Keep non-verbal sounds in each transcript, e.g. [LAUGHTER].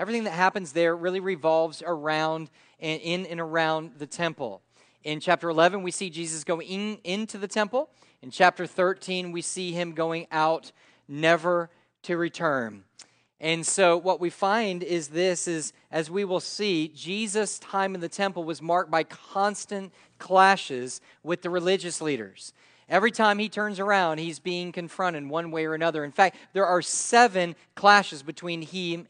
everything that happens there really revolves around and in and around the temple. In chapter 11, we see Jesus going in, into the temple. In chapter 13, we see him going out never to return. And so what we find is this is as we will see Jesus time in the temple was marked by constant clashes with the religious leaders. Every time he turns around, he's being confronted one way or another. In fact, there are seven clashes between he,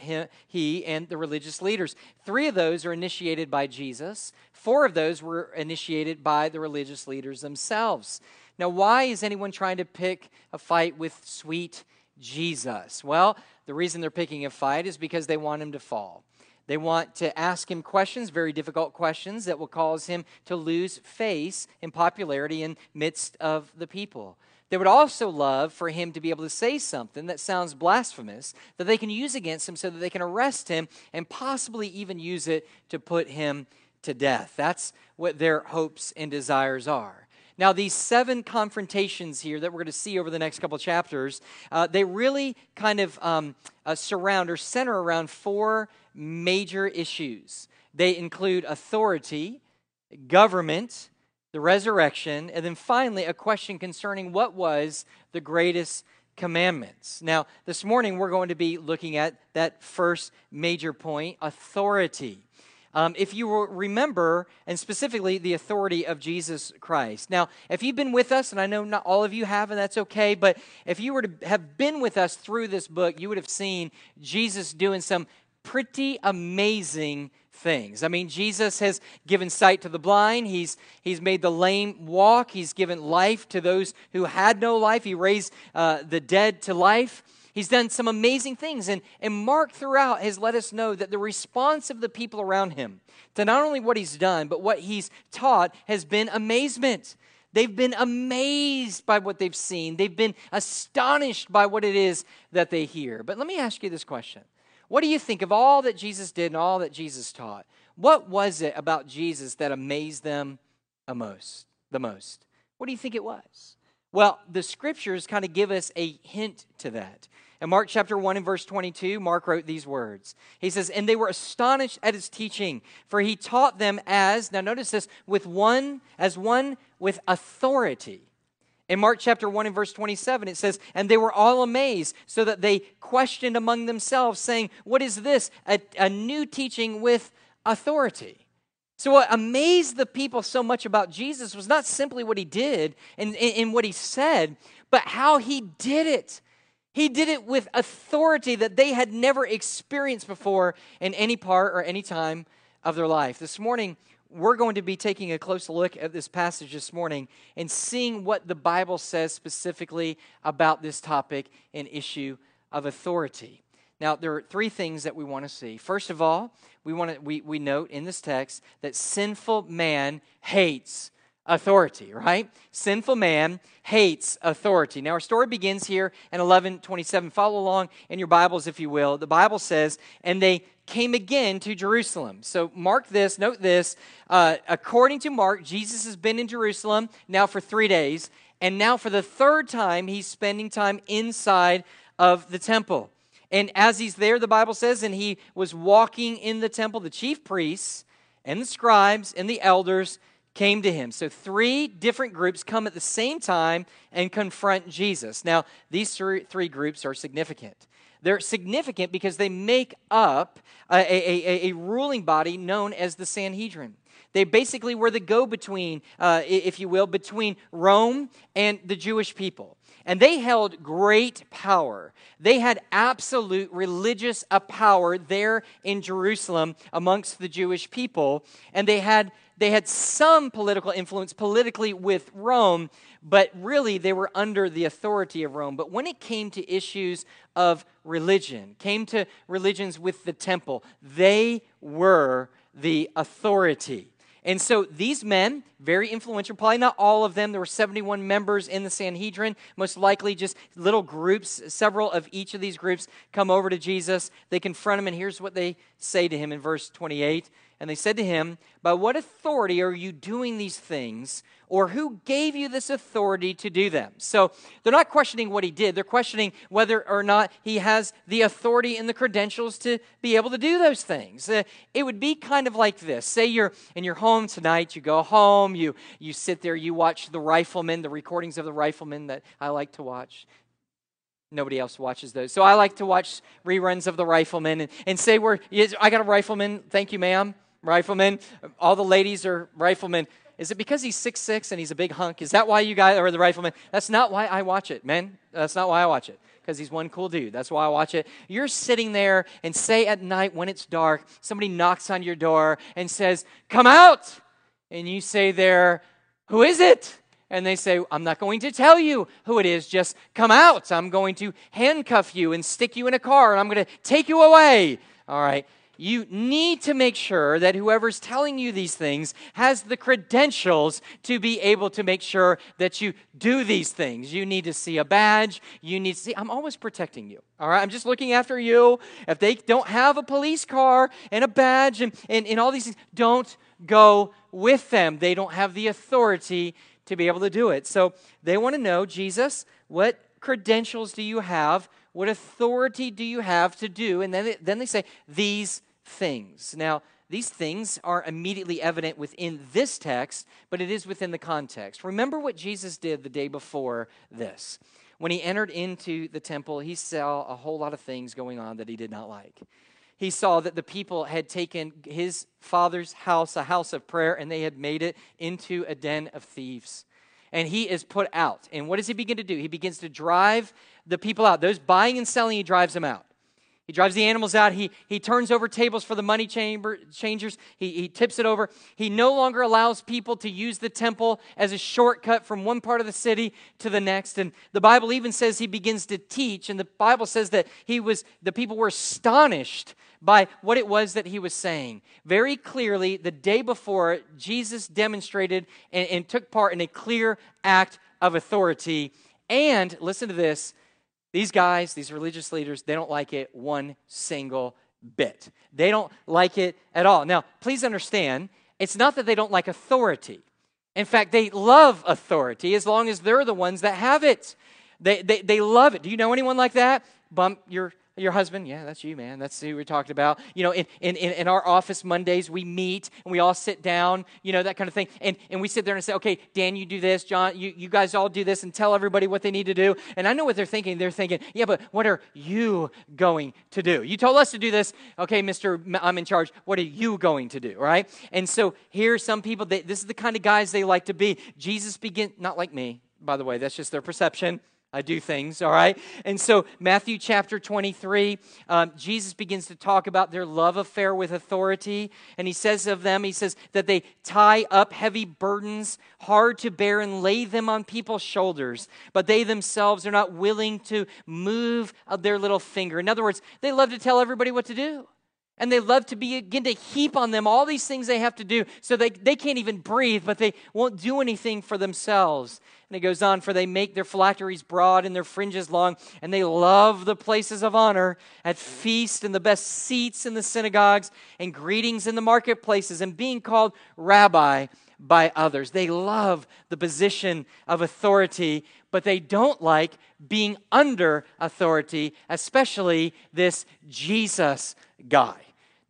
he and the religious leaders. Three of those are initiated by Jesus, four of those were initiated by the religious leaders themselves. Now, why is anyone trying to pick a fight with sweet Jesus? Well, the reason they're picking a fight is because they want him to fall. They want to ask him questions, very difficult questions that will cause him to lose face and popularity in midst of the people. They would also love for him to be able to say something that sounds blasphemous that they can use against him so that they can arrest him and possibly even use it to put him to death. That's what their hopes and desires are. Now, these seven confrontations here that we're going to see over the next couple chapters, uh, they really kind of um, uh, surround or center around four major issues. They include authority, government, the resurrection, and then finally a question concerning what was the greatest commandments. Now, this morning we're going to be looking at that first major point authority. Um, if you remember, and specifically the authority of Jesus Christ. Now, if you've been with us, and I know not all of you have, and that's okay, but if you were to have been with us through this book, you would have seen Jesus doing some pretty amazing things. I mean, Jesus has given sight to the blind, he's, he's made the lame walk, he's given life to those who had no life, he raised uh, the dead to life. He's done some amazing things. And, and Mark throughout has let us know that the response of the people around him to not only what he's done, but what he's taught has been amazement. They've been amazed by what they've seen, they've been astonished by what it is that they hear. But let me ask you this question What do you think of all that Jesus did and all that Jesus taught? What was it about Jesus that amazed them the most? The most? What do you think it was? Well, the scriptures kind of give us a hint to that. In Mark chapter 1 and verse 22, Mark wrote these words. He says, And they were astonished at his teaching, for he taught them as, now notice this, with one, as one with authority. In Mark chapter 1 and verse 27, it says, And they were all amazed, so that they questioned among themselves, saying, What is this? A, a new teaching with authority. So, what amazed the people so much about Jesus was not simply what he did and, and, what he said, but how he did it. He did it with authority that they had never experienced before in any part or any time of their life. This morning, we're going to be taking a close look at this passage this morning and seeing what the Bible says specifically about this topic and issue of authority. Now, there are three things that we want to see. First of all, we, want to, we, we note in this text that sinful man hates authority, right? Sinful man hates authority. Now, our story begins here in 1127. Follow along in your Bibles, if you will. The Bible says, and they came again to Jerusalem. So, mark this, note this. Uh, according to Mark, Jesus has been in Jerusalem now for three days, and now for the third time, he's spending time inside of the temple. And as he's there, the Bible says, and he was walking in the temple, the chief priests and the scribes and the elders came to him. So, three different groups come at the same time and confront Jesus. Now, these three, groups are significant. They're significant because they make up a, a, a, a ruling body known as the Sanhedrin. They basically were the go between, uh, if you will, between Rome and the Jewish people. And they held great power. They had absolute religious power there in Jerusalem amongst the Jewish people. And they had, they had some political influence politically with Rome, but really they were under the authority of Rome. But when it came to issues of religion, came to religions with the temple, they were the authority. And so these men, very influential. Probably not all of them. There were 71 members in the Sanhedrin. Most likely, just little groups. Several of each of these groups come over to Jesus. They confront him, and here's what they say to him in verse 28. And they said to him, By what authority are you doing these things? Or who gave you this authority to do them? So they're not questioning what he did. They're questioning whether or not he has the authority and the credentials to be able to do those things. Uh, it would be kind of like this. Say you're in your home tonight, you go home, you, you sit there, you watch the riflemen, the recordings of the riflemen that I like to watch. Nobody else watches those. So I like to watch reruns of the riflemen and, and say, we're, I got a rifleman. Thank you, ma'am riflemen. All the ladies are riflemen. Is it because he's six six and he's a big hunk? Is that why you guys are the riflemen? That's not why I watch it, man. That's not why I watch it. Because he's one cool dude. That's why I watch it. You're sitting there and say at night when it's dark, somebody knocks on your door and says, Come out! And you say there, Who is it? And they say, I'm not going to tell you who it is. Just come out. I'm going to handcuff you and stick you in a car and I'm going to take you away. All right you need to make sure that whoever's telling you these things has the credentials to be able to make sure that you do these things. You need to see a badge. You need to see, I'm always protecting you. All right, I'm just looking after you. If they don't have a police car and a badge and, and, and all these things, don't go with them. They don't have the authority to be able to do it. So they want to know, Jesus, what credentials do you have? What authority do you have to do? And then they, then they say, these things. Now, these things are immediately evident within this text, but it is within the context. Remember what Jesus did the day before this. When he entered into the temple, he saw a whole lot of things going on that he did not like. He saw that the people had taken his father's house, a house of prayer, and they had made it into a den of thieves. And he is put out. And what does he begin to do? He begins to drive the people out. Those buying and selling, he drives them out. He drives the animals out. He, he turns over tables for the money chamber, changers. He, he tips it over. He no longer allows people to use the temple as a shortcut from one part of the city to the next. And the Bible even says he begins to teach. And the Bible says that he was, the people were astonished by what it was that he was saying. Very clearly, the day before, Jesus demonstrated and, and took part in a clear act of authority. And listen to this these guys, these religious leaders, they don't like it one single bit. They don't like it at all. Now, please understand, it's not that they don't like authority. In fact, they love authority as long as they're the ones that have it. They, they, they love it. Do you know anyone like that? Bump your your husband? Yeah, that's you, man. That's who we talked about. You know, in, in, in our office Mondays, we meet and we all sit down, you know, that kind of thing. And, and we sit there and say, okay, Dan, you do this. John, you, you guys all do this and tell everybody what they need to do. And I know what they're thinking. They're thinking, yeah, but what are you going to do? You told us to do this. Okay, Mr. I'm in charge. What are you going to do, right? And so here are some people, they, this is the kind of guys they like to be. Jesus begin, not like me, by the way, that's just their perception. I do things, all right? And so, Matthew chapter 23, um, Jesus begins to talk about their love affair with authority. And he says of them, he says that they tie up heavy burdens, hard to bear, and lay them on people's shoulders. But they themselves are not willing to move their little finger. In other words, they love to tell everybody what to do and they love to begin to heap on them all these things they have to do so they, they can't even breathe, but they won't do anything for themselves. And it goes on, for they make their phylacteries broad and their fringes long, and they love the places of honor at feast and the best seats in the synagogues and greetings in the marketplaces and being called rabbi by others. They love the position of authority, but they don't like being under authority, especially this Jesus guy.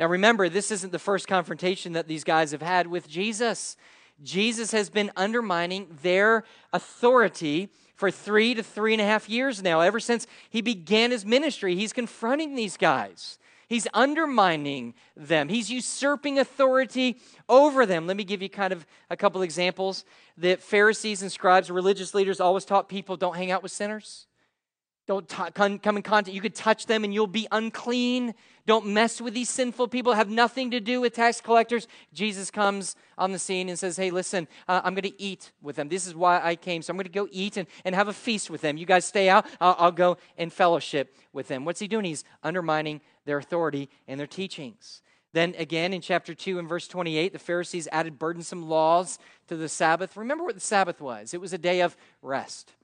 Now, remember, this isn't the first confrontation that these guys have had with Jesus. Jesus has been undermining their authority for three to three and a half years now. Ever since he began his ministry, he's confronting these guys. He's undermining them. He's usurping authority over them. Let me give you kind of a couple examples. The Pharisees and scribes, religious leaders, always taught people don't hang out with sinners. Don't t- come, in contact. You could touch them and you'll be unclean. Don't mess with these sinful people. Have nothing to do with tax collectors. Jesus comes on the scene and says, Hey, listen, uh, I'm going to eat with them. This is why I came. So I'm going to go eat and, and have a feast with them. You guys stay out. I'll, I'll go and fellowship with them. What's he doing? He's undermining their authority and their teachings. Then again in chapter 2 and verse 28, the Pharisees added burdensome laws to the Sabbath. Remember what the Sabbath was it was a day of rest.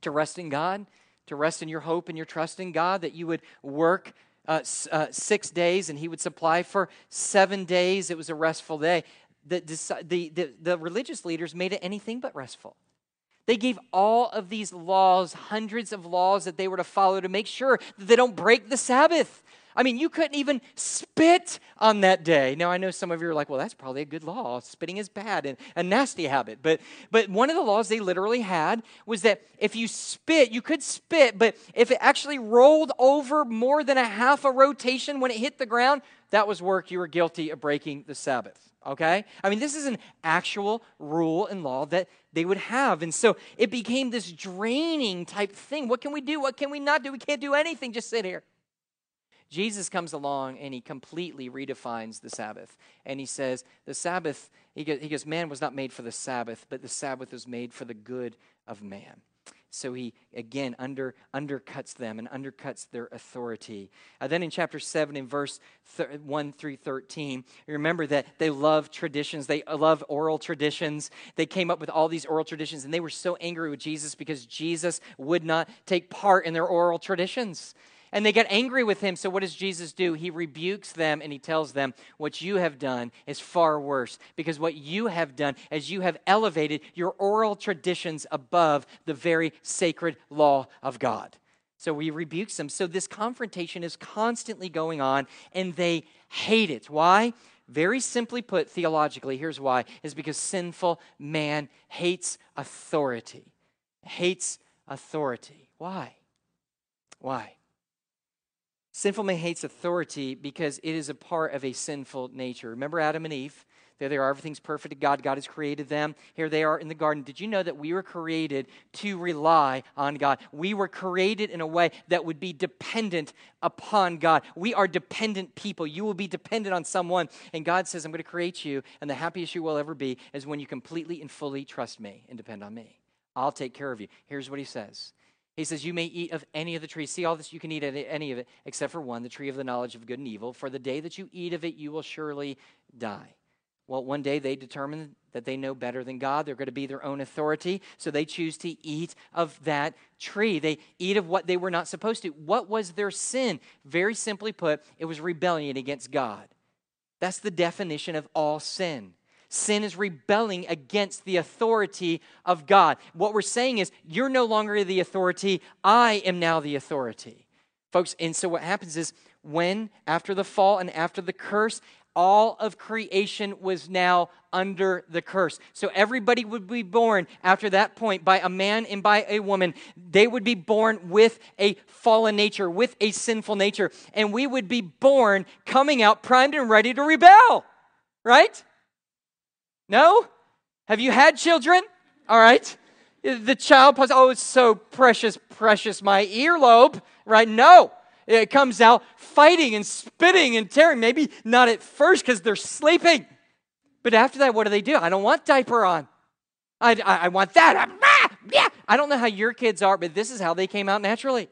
To rest in God, to rest in your hope and your trust in God, that you would work uh, uh, six days and He would supply for seven days. It was a restful day. The, the, the, the religious leaders made it anything but restful. They gave all of these laws, hundreds of laws that they were to follow to make sure that they don't break the Sabbath. I mean, you couldn't even spit on that day. Now, I know some of you are like, well, that's probably a good law. Spitting is bad and a nasty habit. But, but one of the laws they literally had was that if you spit, you could spit, but if it actually rolled over more than a half a rotation when it hit the ground, that was work. You were guilty of breaking the Sabbath. Okay? I mean, this is an actual rule and law that they would have. And so it became this draining type thing. What can we do? What can we not do? We can't do anything. Just sit here. Jesus comes along and he completely redefines the Sabbath. And he says, The Sabbath, he goes, man was not made for the Sabbath, but the Sabbath was made for the good of man. So he again under undercuts them and undercuts their authority. Uh, then in chapter 7, in verse th- 1 through 13, remember that they love traditions. They love oral traditions. They came up with all these oral traditions, and they were so angry with Jesus because Jesus would not take part in their oral traditions. And they get angry with him. So, what does Jesus do? He rebukes them and he tells them, What you have done is far worse. Because what you have done is you have elevated your oral traditions above the very sacred law of God. So, he rebukes them. So, this confrontation is constantly going on and they hate it. Why? Very simply put, theologically, here's why is because sinful man hates authority. Hates authority. Why? Why? Sinful man hates authority because it is a part of a sinful nature. Remember Adam and Eve? There they are. Everything's perfect to God. God has created them. Here they are in the garden. Did you know that we were created to rely on God? We were created in a way that would be dependent upon God. We are dependent people. You will be dependent on someone. And God says, I'm going to create you. And the happiest you will ever be is when you completely and fully trust me and depend on me. I'll take care of you. Here's what he says he says, You may eat of any of the trees. See all this, you can eat any of it, except for one, the tree of the knowledge of good and evil. For the day that you eat of it, you will surely die. Well, one day they determine that they know better than God. They're going to be their own authority. So they choose to eat of that tree. They eat of what they were not supposed to. What was their sin? Very simply put, it was rebellion against God. That's the definition of all sin. Sin is rebelling against the authority of God. What we're saying is, you're no longer the authority, I am now the authority. Folks, and so what happens is, when, after the fall and after the curse, all of creation was now under the curse. So everybody would be born after that point by a man and by a woman. They would be born with a fallen nature, with a sinful nature. And we would be born coming out primed and ready to rebel, right? No? Have you had children? All right. The child pause, oh, it's so precious, precious, my earlobe, right? No. It comes out fighting and spitting and tearing. Maybe not at first because they're sleeping. But after that, what do they do? I don't want diaper on. I, I, I want that. I, ah, yeah. I don't know how your kids are, but this is how they came out naturally.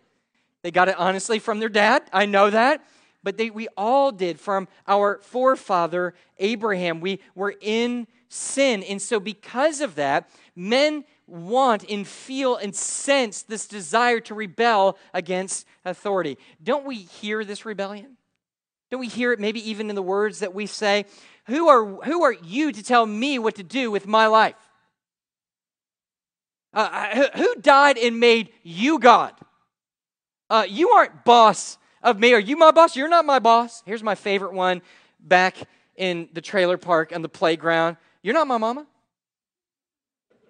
They got it honestly from their dad. I know that. But they, we all did from our forefather Abraham. We were in sin. And so, because of that, men want and feel and sense this desire to rebel against authority. Don't we hear this rebellion? Don't we hear it maybe even in the words that we say? Who are, who are you to tell me what to do with my life? Uh, who died and made you God? Uh, you aren't boss of me. Are you my boss? You're not my boss. Here's my favorite one back in the trailer park on the playground. You're not my mama.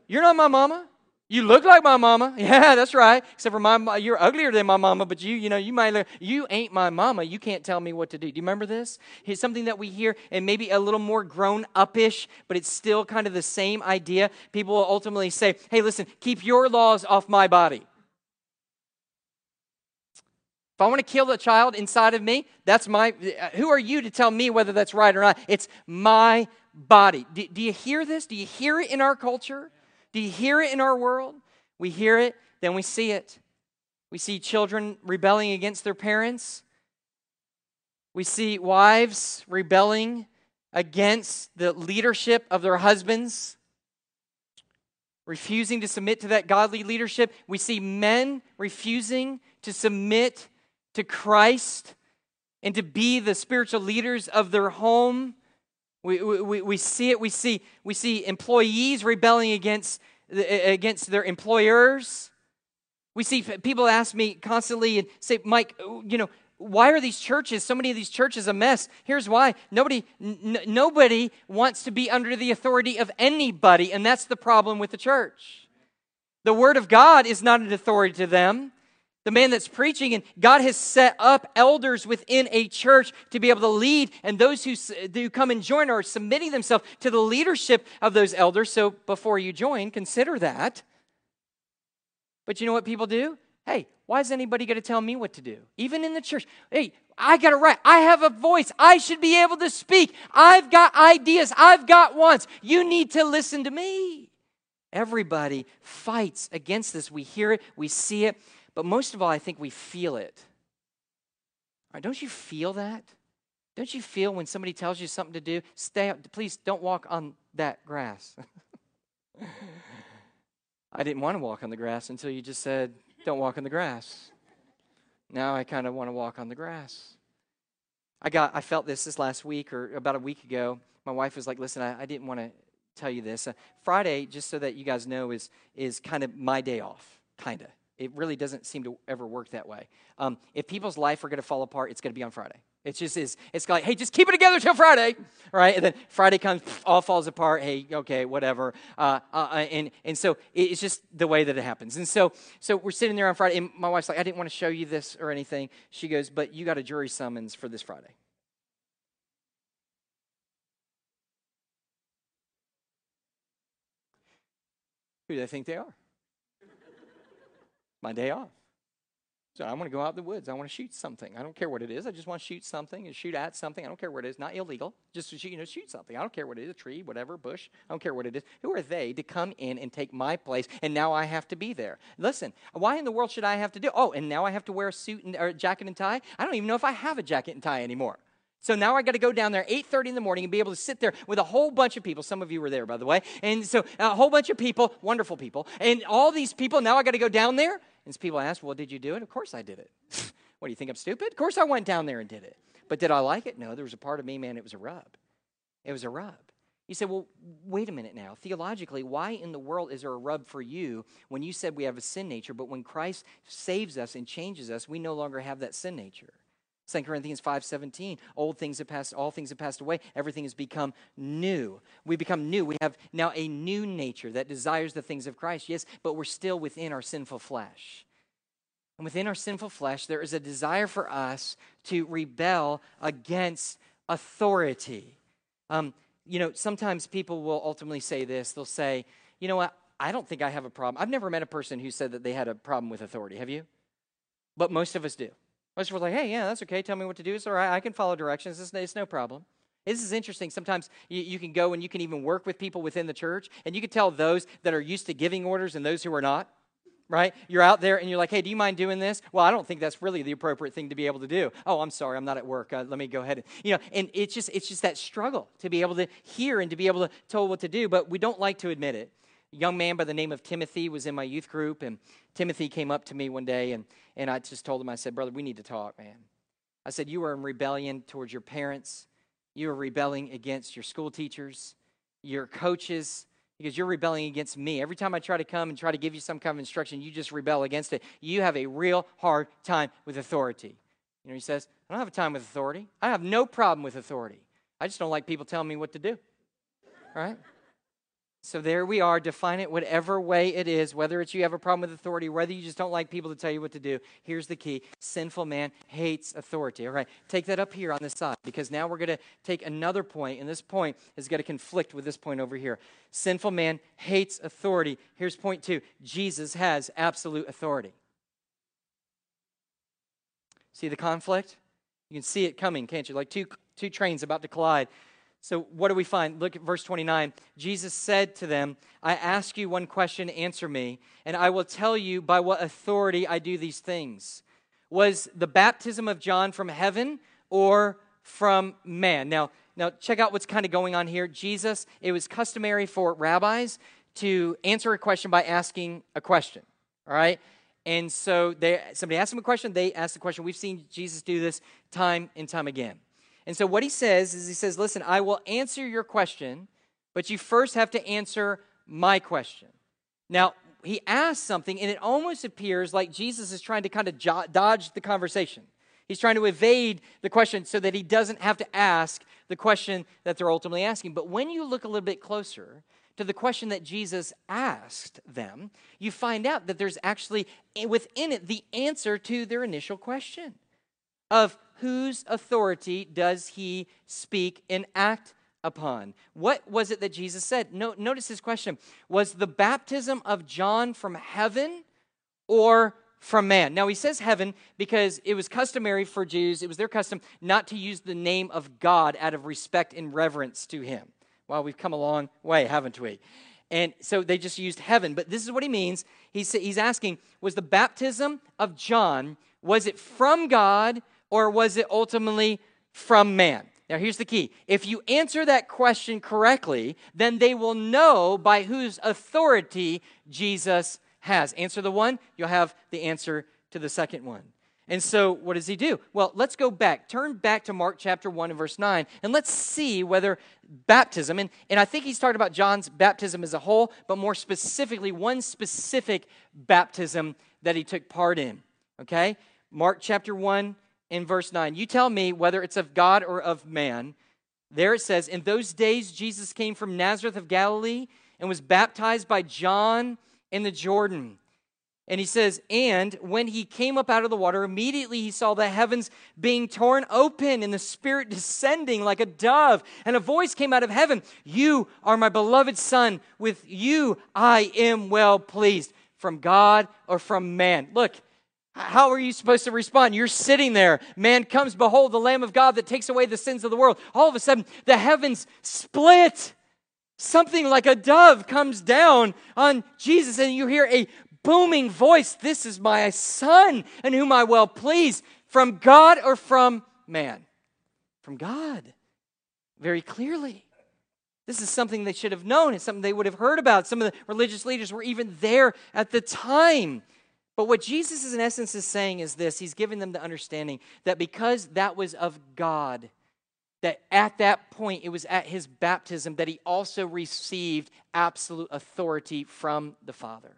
You're not my mama. You look like my mama. [LAUGHS] Yeah, that's right. Except for my, you're uglier than my mama, but you, you know, you might you ain't my mama. You can't tell me what to do. Do you remember this? It's something that we hear and maybe a little more grown upish, but it's still kind of the same idea. People will ultimately say, hey, listen, keep your laws off my body. If I want to kill the child inside of me, that's my, uh, who are you to tell me whether that's right or not? It's my body. Do, do, you hear this? Do you hear it in our culture? Do you hear it in our world? We hear it, then we see it. We see children rebelling against their parents. We see wives rebelling against the leadership of their husbands, refusing to submit to that godly leadership. We see men refusing to submit to Christ and to be the spiritual leaders of their home. We, we, we see it. We see, we see employees rebelling against, against their employers. We see people ask me constantly and say, Mike, you know, why are these churches, so many of these churches, a mess? Here's why. Nobody, n- nobody wants to be under the authority of anybody, and that's the problem with the church. The Word of God is not an authority to them. The man that's preaching, and God has set up elders within a church to be able to lead, and those who, who come and join are submitting themselves to the leadership of those elders. So before you join, consider that. But you know what people do? Hey, why is anybody going to tell me what to do? Even in the church. Hey, I got it right. I have a voice. I should be able to speak. I've got ideas. I've got wants. You need to listen to me. Everybody fights against this. We hear it, we see it, but most of all, I think we feel it. Right, don't you feel that? Don't you feel when somebody tells you something to do, stay up, please don't walk on that grass? [LAUGHS] I didn't want to walk on the grass until you just said, don't walk on the grass. Now I kind of want to walk on the grass. I got I felt this this last week or about a week ago. My wife was like, "Listen, I, I didn't want to tell you this. Uh, Friday, just so that you guys know, is is kind of my day off, kind of. It really doesn't seem to ever work that way. Um, if people's life are going to fall apart, it's going to be on Friday. It's just is. It's like, hey, just keep it together till Friday, right? And then Friday comes, all falls apart. Hey, okay, whatever. Uh, uh, uh, and and so it's just the way that it happens. And so so we're sitting there on Friday, and my wife's like, I didn't want to show you this or anything. She goes, but you got a jury summons for this Friday. Who do they think they are? My day off. So I want to go out in the woods. I want to shoot something. I don't care what it is. I just want to shoot something and shoot at something. I don't care what it is. Not illegal. Just to shoot, you know, shoot something. I don't care what it is. A tree, whatever, bush. I don't care what it is. Who are they to come in and take my place? And now I have to be there. Listen, why in the world should I have to do? Oh, and now I have to wear a suit and or a jacket and tie. I don't even know if I have a jacket and tie anymore. So now I got to go down there 8:30 in the morning and be able to sit there with a whole bunch of people. Some of you were there, by the way. And so a whole bunch of people, wonderful people, and all these people. Now I got to go down there and people ask, Well, did you do it? Of course I did it. [LAUGHS] what do you think I'm stupid? Of course I went down there and did it. But did I like it? No, there was a part of me, man, it was a rub. It was a rub. You say, well, wait a minute now. Theologically, why in the world is there a rub for you when you said we have a sin nature, but when Christ saves us and changes us, we no longer have that sin nature? 2 Corinthians 5:17 old things have passed all things have passed away. Everything has become new. We become new. We have now a new nature that desires the things of Christ yes but we're still within our sinful flesh. And within our sinful flesh there is a desire for us to rebel against authority. Um, you know sometimes people will ultimately say this. They'll say you know what? I don't think I have a problem. I've never met a person who said that they had a problem with authority. Have you? But most of us do most people are like, hey, yeah, that's okay. Tell me what to do. It's all right. I can follow directions. It's, it's no problem. This is interesting. Sometimes you, you, can go and you can even work with people within the church, and you can tell those that are used to giving orders and those who are not. Right? You're out there and you're like, hey, do you mind doing this? Well, I don't think that's really the appropriate thing to be able to do. Oh, I'm sorry, I'm not at work. Uh, let me go ahead. And, you know, and it's just it's just that struggle to be able to hear and to be able to tell what to do, but we don't like to admit it young man by the name of Timothy was in my youth group, and Timothy came up to me one day, and, and I just told him, I said, Brother, we need to talk, man. I said, You are in rebellion towards your parents, you are rebelling against your school teachers, your coaches, because you're rebelling against me. Every time I try to come and try to give you some kind of instruction, you just rebel against it. You have a real hard time with authority. You know, he says, I don't have a time with authority. I have no problem with authority. I just don't like people telling me what to do. All right? So there we are. Define it whatever way it is, whether it's you have a problem with authority, whether you just don't like people to tell you what to do. Here's the key sinful man hates authority. All right, take that up here on this side because now we're going to take another point, and this point is going to conflict with this point over here. Sinful man hates authority. Here's point two Jesus has absolute authority. See the conflict? You can see it coming, can't you? Like two, two trains about to collide. So, what do we find? Look at verse 29. Jesus said to them, I ask you one question, answer me, and I will tell you by what authority I do these things. Was the baptism of John from heaven, or from man? Now, now check out what's kind of going on here. Jesus, it was customary for rabbis to answer a question by asking a question. All right? And so they somebody asked him a question, they asked the question. We've seen Jesus do this time and time again. And so what he says is he says, "Listen, I will answer your question, but you first have to answer my question." Now, he asks something and it almost appears like Jesus is trying to kind of jo- dodge the conversation. He's trying to evade the question so that he doesn't have to ask the question that they're ultimately asking. But when you look a little bit closer, to the question that Jesus asked them, you find out that there's actually eh, within it the answer to their initial question of whose authority does he speak and act upon? What was it that Jesus said? No, notice his question Was the baptism of John from heaven or from man. Now, he says heaven because it was customary for Jews, it was their custom not to use the name of God out of respect and reverence to him. Well, we've come a long way, haven't we? And so they just used heaven. But this is what he means. He's, he's asking, was the baptism of John, was it from God or was it ultimately from man? Now, here's the key. If you answer that question correctly, then they will know by whose authority Jesus has. Answer the one, you'll have the answer to the second one. And so, what does he do? Well, let's go back. Turn back to Mark chapter 1 and verse 9, and let's see whether baptism, and, and I think he's talking about John's baptism as a whole, but more specifically, one specific baptism that he took part in. Okay? Mark chapter 1 and verse 9. You tell me whether it's of God or of man. There it says, In those days, Jesus came from Nazareth of Galilee and was baptized by John in the Jordan. And he says, And when he came up out of the water, immediately he saw the heavens being torn open and the Spirit descending like a dove. And a voice came out of heaven You are my beloved Son. With you I am well pleased. From God or from man? Look, how are you supposed to respond? You're sitting there. Man comes, behold, the Lamb of God that takes away the sins of the world. All of a sudden, the heavens split something like a dove comes down on Jesus, and you hear a booming voice This is my son, in whom I well please. From God or from man? From God, very clearly. This is something they should have known. It's something they would have heard about. Some of the religious leaders were even there at the time. But what Jesus, is in essence, is saying is this He's giving them the understanding that because that was of God, that at that point, it was at his baptism that he also received absolute authority from the Father.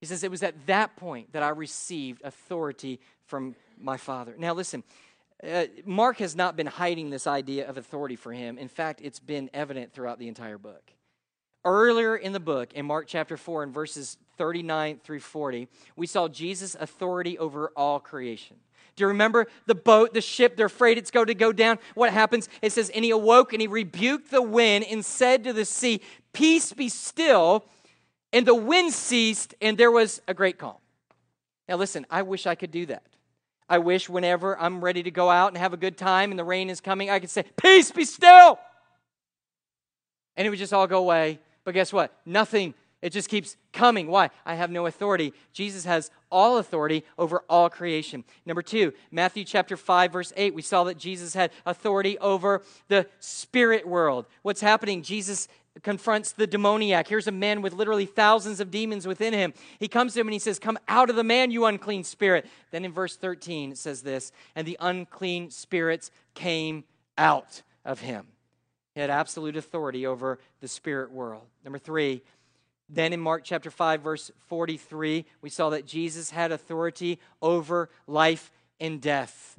He says, It was at that point that I received authority from my Father. Now, listen, uh, Mark has not been hiding this idea of authority for him. In fact, it's been evident throughout the entire book. Earlier in the book, in Mark chapter 4, in verses 39 through 40, we saw Jesus' authority over all creation. Do you remember the boat, the ship? They're afraid it's going to go down. What happens? It says, And he awoke and he rebuked the wind and said to the sea, Peace be still and the wind ceased, and there was a great calm. Now, listen, I wish I could do that. I wish whenever I'm ready to go out and have a good time and the rain is coming, I could say, Peace, be still. And it would just all go away. But guess what? Nothing. It just keeps coming. Why? I have no authority. Jesus has all authority over all creation. Number two, Matthew chapter 5, verse 8, we saw that Jesus had authority over the spirit world. What's happening? Jesus confronts the demoniac. Here's a man with literally thousands of demons within him. He comes to him and he says, Come out of the man, you unclean spirit. Then in verse 13, it says this And the unclean spirits came out of him. He had absolute authority over the spirit world. Number three, then in Mark chapter 5, verse 43, we saw that Jesus had authority over life and death.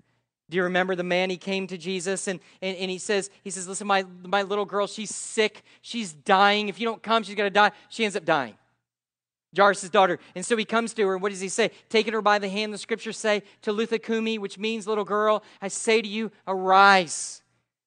Do you remember the man? He came to Jesus and, and, and he says, he says, listen, my, my little girl, she's sick. She's dying. If you don't come, she's going to die. She ends up dying. Jairus' daughter. And so he comes to her, what does he say? Taking her by the hand, the scriptures say, Talitha Kumi, which means little girl, I say to you, arise.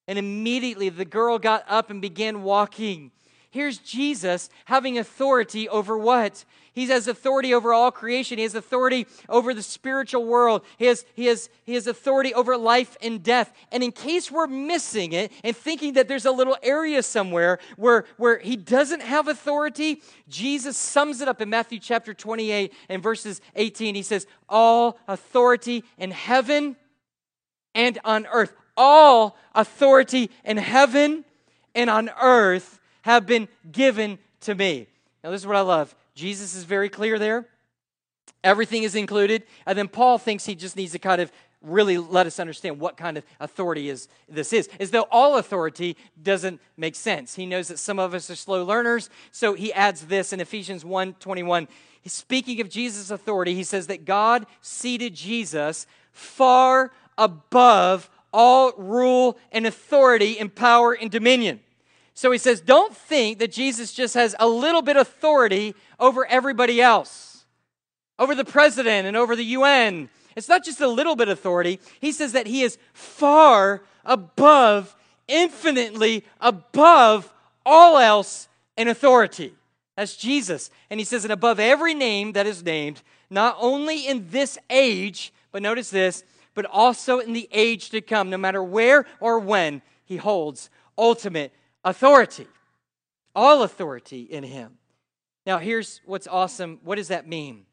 And immediately the girl got up and began walking. Here's Jesus having authority over what? He has authority over all creation. He has authority over the spiritual world. He has, he, has, he has authority over life and death. And in case we're missing it and thinking that there's a little area somewhere where, where he doesn't have authority, Jesus sums it up in Matthew chapter 28 and verses 18. He says, All authority in heaven and on earth. All authority in heaven and on earth have been given to me. Now, this is what I love. Jesus is very clear there. Everything is included. And then Paul thinks he just needs to kind of really let us understand what kind of authority is this is as though all authority doesn't make sense he knows that some of us are slow learners so he adds this in ephesians 1 21 speaking of jesus authority he says that god seated jesus far above all rule and authority and power and dominion so he says don't think that jesus just has a little bit authority over everybody else over the president and over the un it's not just a little bit authority. He says that he is far above, infinitely above all else in authority. That's Jesus. And he says, and above every name that is named, not only in this age, but notice this, but also in the age to come, no matter where or when he holds ultimate authority. All authority in him. Now, here's what's awesome. What does that mean?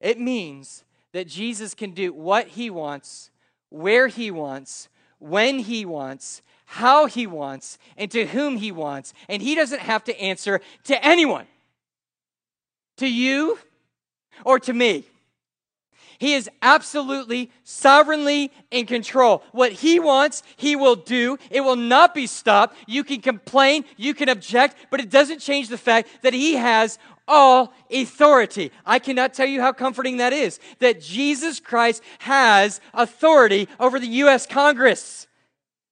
It means that Jesus can do what he wants, where he wants, when he wants, how he wants, and to whom he wants. And he doesn't have to answer to anyone, to you or to me. He is absolutely sovereignly in control. What he wants, he will do. It will not be stopped. You can complain, you can object, but it doesn't change the fact that he has all authority. I cannot tell you how comforting that is that Jesus Christ has authority over the U.S. Congress,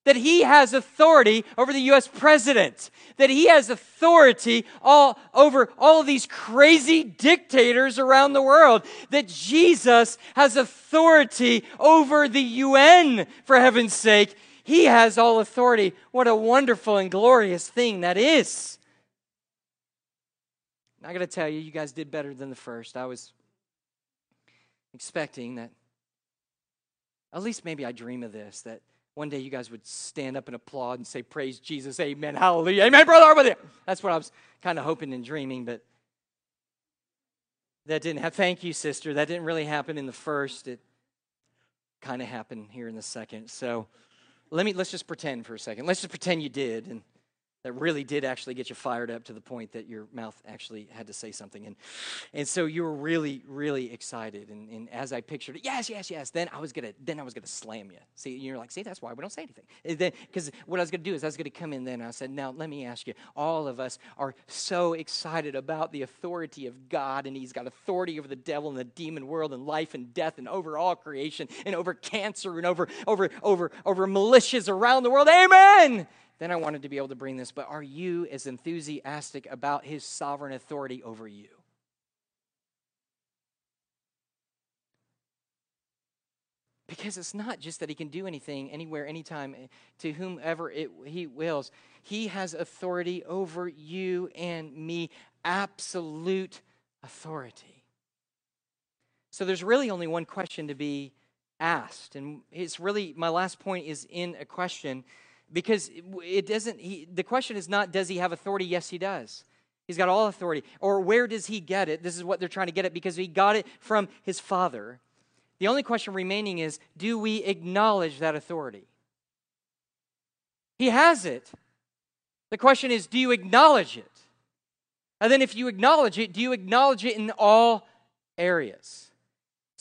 that he has authority over the U.S. president, that he has authority all over all of these crazy dictators around the world, that Jesus has authority over the UN, for heaven's sake. He has all authority. What a wonderful and glorious thing that is. I got to tell you, you guys did better than the first. I was expecting that, at least maybe I dream of this, that one day you guys would stand up and applaud and say, Praise Jesus, amen, hallelujah, amen, brother. That's what I was kind of hoping and dreaming, but that didn't happen. Thank you, sister. That didn't really happen in the first. It kind of happened here in the second. So let me let's just pretend for a second. Let's just pretend you did. And that really did actually get you fired up to the point that your mouth actually had to say something. And, and so you were really, really excited. And, and as I pictured it, yes, yes, yes, then I was gonna then I was gonna slam you. See, you're like, see, that's why we don't say anything. Because what I was gonna do is I was gonna come in then and I said, now let me ask you, all of us are so excited about the authority of God, and He's got authority over the devil and the demon world and life and death and over all creation and over cancer and over over over over militias around the world. Amen then I wanted to be able to bring this. But are you as enthusiastic about his sovereign authority over you? Because it's not just that he can do anything, anywhere, anytime, to whomever it, he wills. He has authority over you and me, absolute authority. So there's really only one question to be asked. And it's really, my last point is in a question because it doesn't he, the question is not does he have authority? Yes he does. He's got all authority. Or where does he get it? This is what they're trying to get at because he got it from his father. The only question remaining is do we acknowledge that authority? He has it. The question is do you acknowledge it? And then if you acknowledge it do you acknowledge it in all areas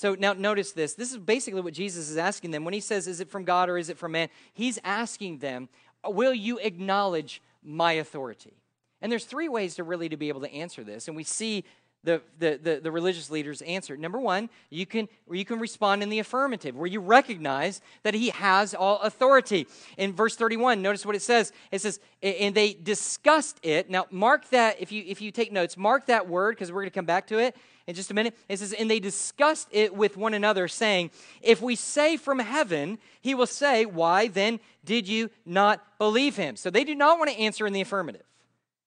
so now notice this. This is basically what Jesus is asking them. When he says, Is it from God or is it from man? He's asking them, Will you acknowledge my authority? And there's three ways to really to be able to answer this. And we see the, the, the, the, religious leaders answer. Number one, you can, you can respond in the affirmative, where you recognize that he has all authority. In verse 31, notice what it says. It says, and they discussed it. Now, mark that, if you, if you take notes, mark that word, because we're going to come back to it in just a minute. It says, And they discussed it with one another, saying, If we say from heaven, he will say, Why then did you not believe him? So they do not want to answer in the affirmative.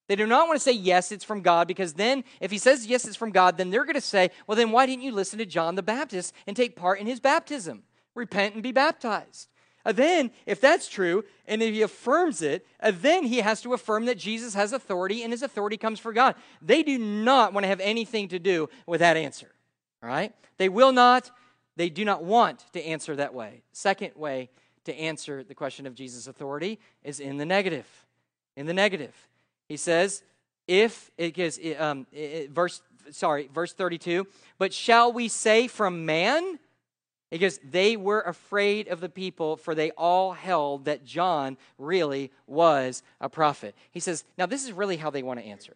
They do not want to say, Yes, it's from God, because then if he says, Yes, it's from God, then they're going to say, Well, then why didn't you listen to John the Baptist and take part in his baptism? Repent and be baptized. And then, if that's true, and if he affirms it, then he has to affirm that Jesus has authority and his authority comes from God. They do not want to have anything to do with that answer. All right? They will not, they do not want to answer that way. Second way to answer the question of Jesus' authority is in the negative. In the negative. He says, if it gives um, it, verse sorry verse 32 but shall we say from man because they were afraid of the people for they all held that john really was a prophet he says now this is really how they want to answer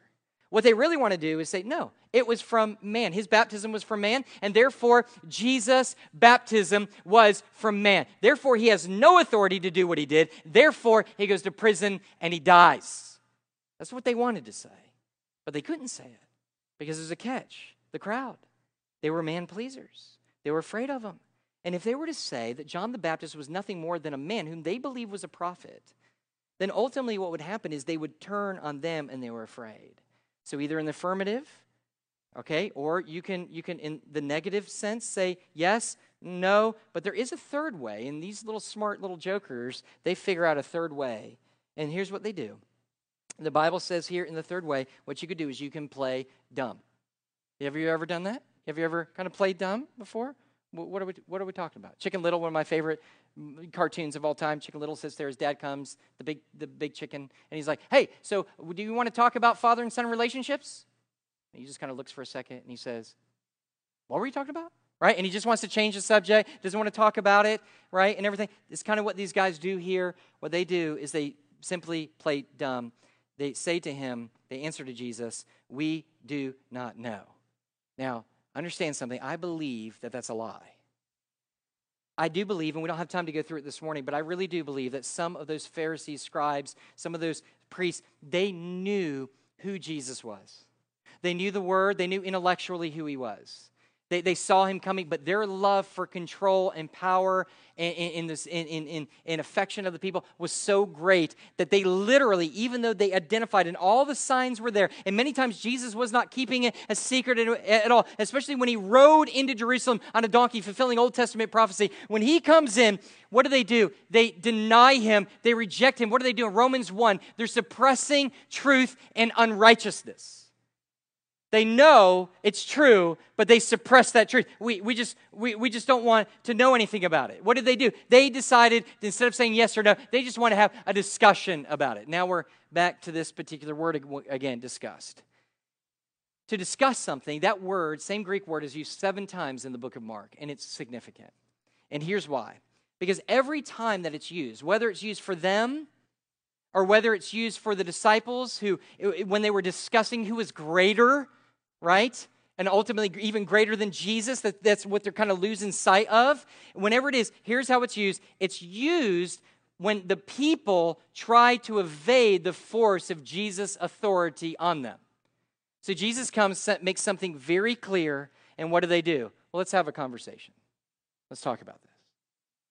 what they really want to do is say, no, it was from man. His baptism was from man, and therefore Jesus' baptism was from man. Therefore, he has no authority to do what he did. Therefore, he goes to prison and he dies. That's what they wanted to say. But they couldn't say it because there's a catch the crowd. They were man pleasers, they were afraid of him. And if they were to say that John the Baptist was nothing more than a man whom they believed was a prophet, then ultimately what would happen is they would turn on them and they were afraid. So either in the affirmative, okay, or you can you can in the negative sense say yes, no, but there is a third way. And these little smart little jokers, they figure out a third way. And here's what they do. The Bible says here in the third way, what you could do is you can play dumb. Have you ever done that? Have you ever kind of played dumb before? What are we, what are we talking about? Chicken Little, one of my favorite mm, cartoons of all time. Chicken Little sits there, his dad comes, the big, the big chicken, and he's like, hey, so do you want to talk about father and son relationships? And he just kind of looks for a second and he says, what were you talking about? Right? And he just wants to change the subject, doesn't want to talk about it, right? And everything. It's kind of what these guys do here. What they do is they simply play dumb. They say to him, they answer to Jesus, we do not know. Now, understand something. I believe that that's a lie. I do believe, and we don't have time to go through it this morning, but I really do believe that some of those Pharisees, scribes, some of those priests, they knew who Jesus was. They knew the word, they knew intellectually who he was. They, they saw him coming, but their love for control and power and, in, this, in, in, in affection of the people was so great that they literally, even though they identified and all the signs were there, and many times Jesus was not keeping it a secret at all, especially when he rode into Jerusalem on a donkey, fulfilling Old Testament prophecy. When he comes in, what do they do? They deny him, they reject him. What do they do in Romans 1? They're suppressing truth and unrighteousness. They know it's true, but they suppress that truth. We, we, just, we, we just don't want to know anything about it. What did they do? They decided, instead of saying yes or no, they just want to have a discussion about it. Now we're back to this particular word again, discussed. To discuss something, that word, same Greek word, is used seven times in the book of Mark, and it's significant. And here's why. Because every time that it's used, whether it's used for them or whether it's used for the disciples who, when they were discussing who was greater, right? And ultimately, even greater than Jesus, that, that's what they're kind of losing sight of. Whenever it is, here's how it's used it's used when the people try to evade the force of Jesus' authority on them. So Jesus comes, makes something very clear, and what do they do? Well, let's have a conversation. Let's talk about this.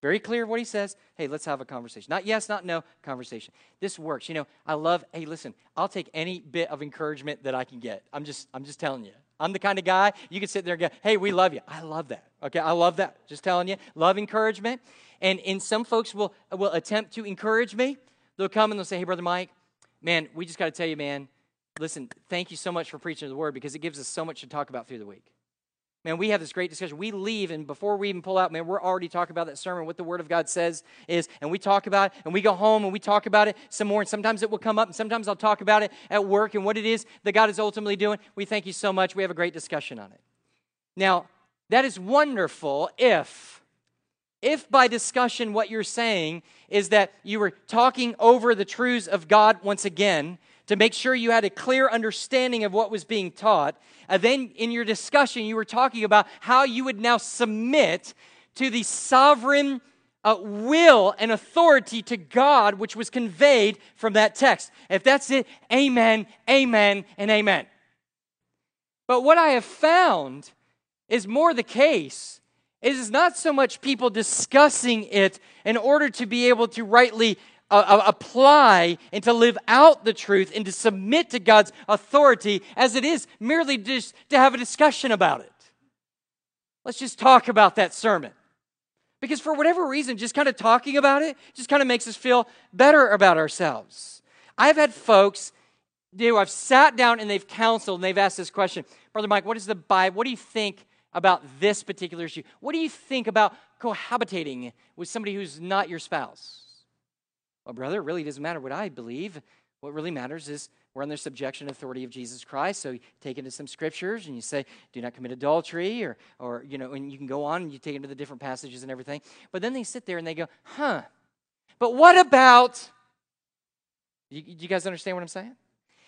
Very clear what he says. Hey, let's have a conversation. Not yes, not no, conversation. This works. You know, I love, hey, listen, I'll take any bit of encouragement that I can get. I'm just, I'm just telling you. I'm the kind of guy you can sit there and go, hey, we love you. I love that. Okay, I love that. Just telling you. Love encouragement. And and some folks will will attempt to encourage me. They'll come and they'll say, Hey, Brother Mike, man, we just got to tell you, man, listen, thank you so much for preaching the word because it gives us so much to talk about through the week man, we have this great discussion. We leave, and before we even pull out, man, we're already talking about that sermon, what the Word of God says is, and we talk about it, and we go home and we talk about it some more, and sometimes it will come up, and sometimes I'll talk about it at work and what it is that God is ultimately doing. We thank you so much. We have a great discussion on it. Now, that is wonderful if, if by discussion what you're saying is that you were talking over the truths of God once again, to make sure you had a clear understanding of what was being taught. And then in your discussion, you were talking about how you would now submit to the sovereign uh, will and authority to God, which was conveyed from that text. If that's it, amen, amen, and amen. But what I have found is more the case is not so much people discussing it in order to be able to rightly uh, apply and to live out the truth and to submit to God's authority as it is merely just to have a discussion about it. Let's just talk about that sermon. Because for whatever reason, just kind of talking about it just kind of makes us feel better about ourselves. I've had folks do, I've sat down and they've counseled and they've asked this question Brother Mike, what is the Bible? What do you think about this particular issue? What do you think about cohabitating with somebody who's not your spouse? Well, brother, it really doesn't matter what I believe. What really matters is we're under subjection authority of Jesus Christ. So you take into some scriptures and you say, do not commit adultery, or, or, you know, and you can go on and you take into the different passages and everything. But then they sit there and they go, huh, but what about, you, you guys understand what I'm saying?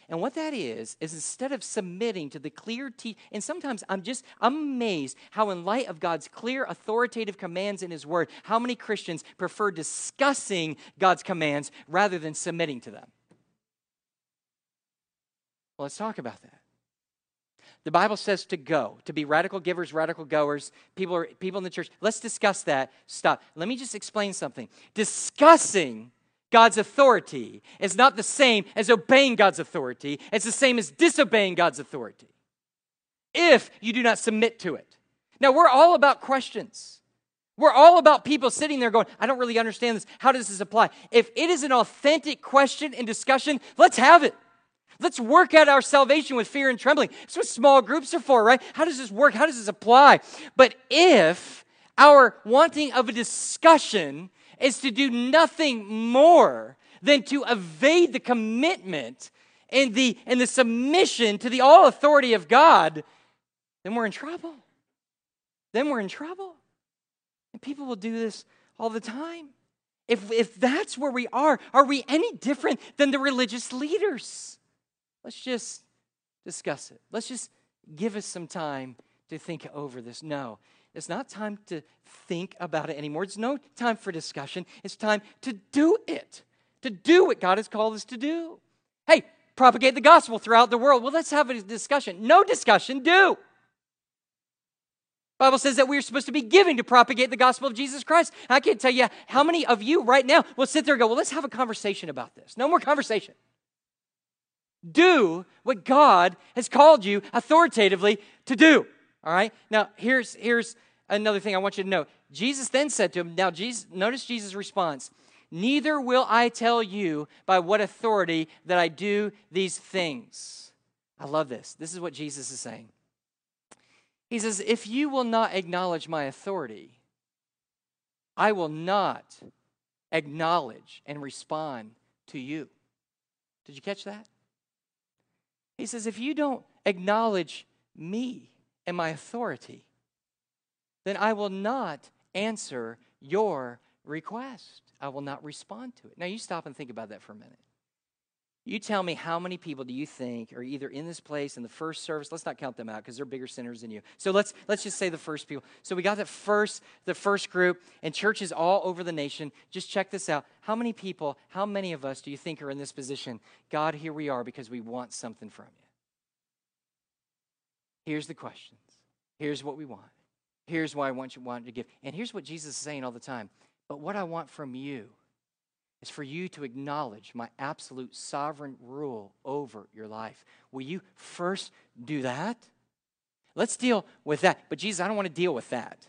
And what that is, is instead of submitting to the clear te- and sometimes I'm just I'm amazed how in light of God's clear authoritative commands in his word, how many Christians prefer discussing God's commands rather than submitting to them. Well, let's talk about that. The Bible says to go, to be radical givers, radical goers. People are people in the church. Let's discuss that. Stop. Let me just explain something. Discussing God's authority is not the same as obeying God's authority. It's the same as disobeying God's authority. If you do not submit to it. Now, we're all about questions. We're all about people sitting there going, I don't really understand this. How does this apply? If it is an authentic question and discussion, let's have it. Let's work out our salvation with fear and trembling. That's what small groups are for, right? How does this work? How does this apply? But if our wanting of a discussion is to do nothing more than to evade the commitment and the, and the submission to the all authority of God, then we're in trouble. Then we're in trouble. And people will do this all the time. If, if that's where we are, are we any different than the religious leaders? Let's just discuss it. Let's just give us some time to think over this. No, it's not time to think about it anymore. It's no time for discussion. It's time to do it, to do what God has called us to do. Hey, propagate the gospel throughout the world. Well, let's have a discussion. No discussion, do. Bible says that we're supposed to be giving to propagate the gospel of Jesus Christ. I can't tell you how many of you right now will sit there and go, Well, let's have a conversation about this. No more conversation. Do what God has called you authoritatively to do. All right? Now, here's, here's another thing I want you to know. Jesus then said to him, Now, Jesus, notice Jesus' response. Neither will I tell you by what authority that I do these things. I love this. This is what Jesus is saying. He says, If you will not acknowledge my authority, I will not acknowledge and respond to you. Did you catch that? He says, If you don't acknowledge me, and my authority, then I will not answer your request. I will not respond to it. Now, you stop and think about that for a minute. You tell me how many people do you think are either in this place in the first service? Let's not count them out because they're bigger sinners than you. So let's let's just say the first people. So we got the first the first group and churches all over the nation. Just check this out. How many people, how many of us do you think are in this position? God, here we are because we want something from you. Here's the questions. Here's what we want. Here's why I want you want to give. And here's what Jesus is saying all the time. But what I want from you is for you to acknowledge my absolute sovereign rule over your life. Will you first do that? Let's deal with that. But Jesus, I don't want to deal with that.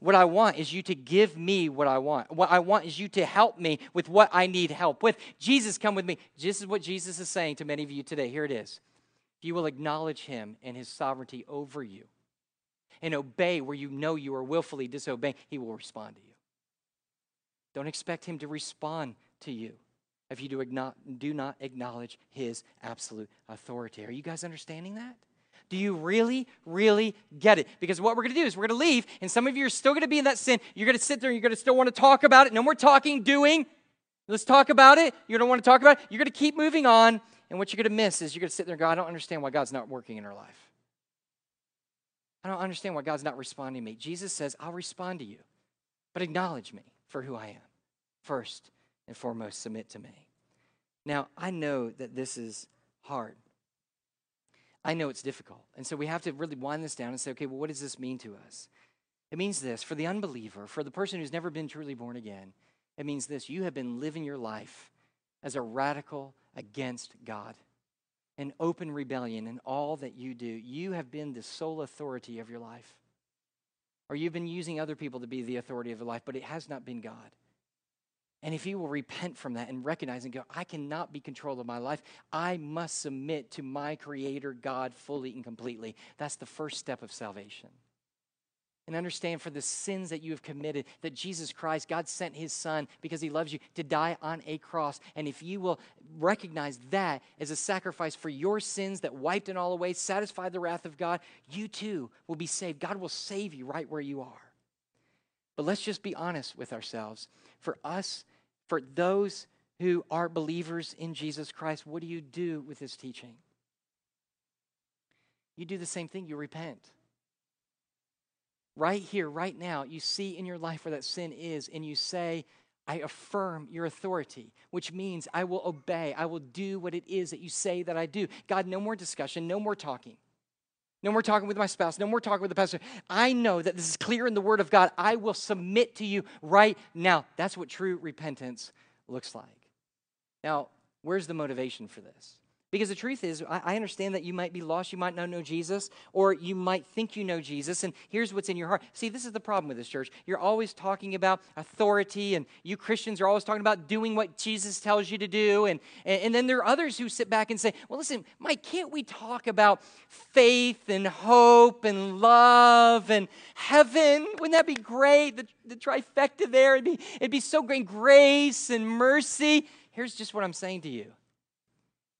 What I want is you to give me what I want. What I want is you to help me with what I need help with. Jesus, come with me. This is what Jesus is saying to many of you today. Here it is. If you will acknowledge him and his sovereignty over you and obey where you know you are willfully disobeying, he will respond to you. Don't expect him to respond to you if you do, do not acknowledge his absolute authority. Are you guys understanding that? Do you really, really get it? Because what we're going to do is we're going to leave, and some of you are still going to be in that sin. You're going to sit there, and you're going to still want to talk about it. No more talking, doing. Let's talk about it. You don't want to talk about it. You're going to keep moving on. And what you're going to miss is you're going to sit there and go, I don't understand why God's not working in our life. I don't understand why God's not responding to me. Jesus says, I'll respond to you, but acknowledge me for who I am. First and foremost, submit to me. Now, I know that this is hard. I know it's difficult. And so we have to really wind this down and say, okay, well, what does this mean to us? It means this for the unbeliever, for the person who's never been truly born again, it means this you have been living your life as a radical against God, an open rebellion in all that you do. You have been the sole authority of your life. Or you've been using other people to be the authority of your life, but it has not been God. And if you will repent from that and recognize and go, I cannot be control of my life, I must submit to my Creator God fully and completely. That's the first step of salvation. And understand for the sins that you have committed that Jesus Christ, God sent his son because he loves you to die on a cross. And if you will recognize that as a sacrifice for your sins that wiped it all away, satisfied the wrath of God, you too will be saved. God will save you right where you are. But let's just be honest with ourselves. For us, for those who are believers in Jesus Christ, what do you do with this teaching? You do the same thing, you repent right here, right now, you see in your life where that sin is, and you say, I affirm your authority, which means I will obey. I will do what it is that you say that I do. God, no more discussion, no more talking. No more talking with my spouse, no more talking with the pastor. I know that this is clear in the Word of God. I will submit to you right now. That's what true repentance looks like. Now, where's the motivation for this? Because the truth is, I understand that you might be lost, you might not know Jesus, or you might think you know Jesus, and here's what's in your heart. See, this is the problem with this church. You're always talking about authority, and you Christians are always talking about doing what Jesus tells you to do, and, and then there are others who sit back and say, Well, listen, Mike, can't we talk about faith and hope and love and heaven? Wouldn't that be great? The, the trifecta there, it'd be, it'd be so great. Grace and mercy. Here's just what I'm saying to you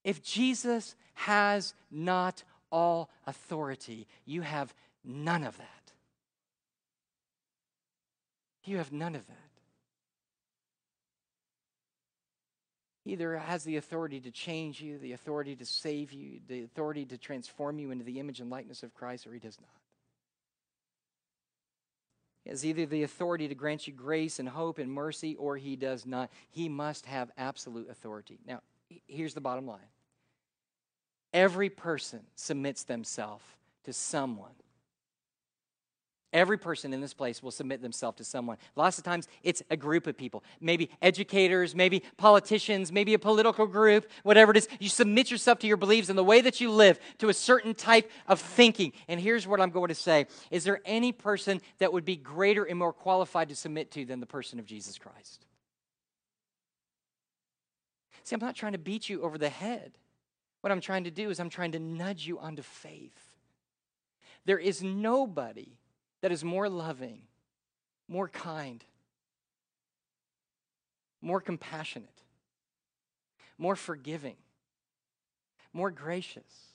if Jesus has not all authority, you have none of that. You have none of that. He either has the authority to change you, the authority to save you, the authority to transform you into the image and likeness of Christ, or he does not. He has either the authority to grant you grace and hope and mercy, or he does not. He must have absolute authority. Now, here's the bottom line every person submits themselves to someone. Every person in this place will submit themselves to someone. Lots of times it's a group of people, maybe educators, maybe politicians, maybe a political group, whatever it is. You submit yourself to your beliefs and the way that you live to a certain type of thinking. And here's what I'm going to say Is there any person that would be greater and more qualified to submit to than the person of Jesus Christ? See, I'm not trying to beat you over the head. What I'm trying to do is I'm trying to nudge you onto faith. There is nobody that is more loving, more kind, more compassionate, more forgiving, more gracious,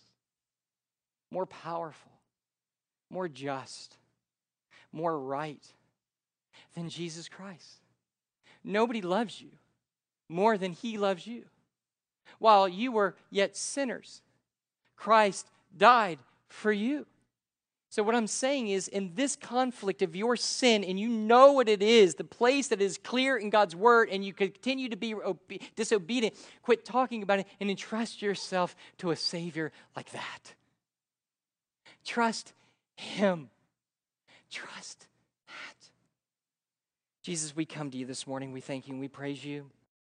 more powerful, more just, more right than Jesus Christ. Nobody loves you more than he loves you while you were yet sinners. Christ died for you. So, what I'm saying is, in this conflict of your sin, and you know what it is, the place that is clear in God's word, and you continue to be obe- disobedient, quit talking about it and entrust yourself to a Savior like that. Trust Him. Trust that. Jesus, we come to you this morning. We thank you and we praise you.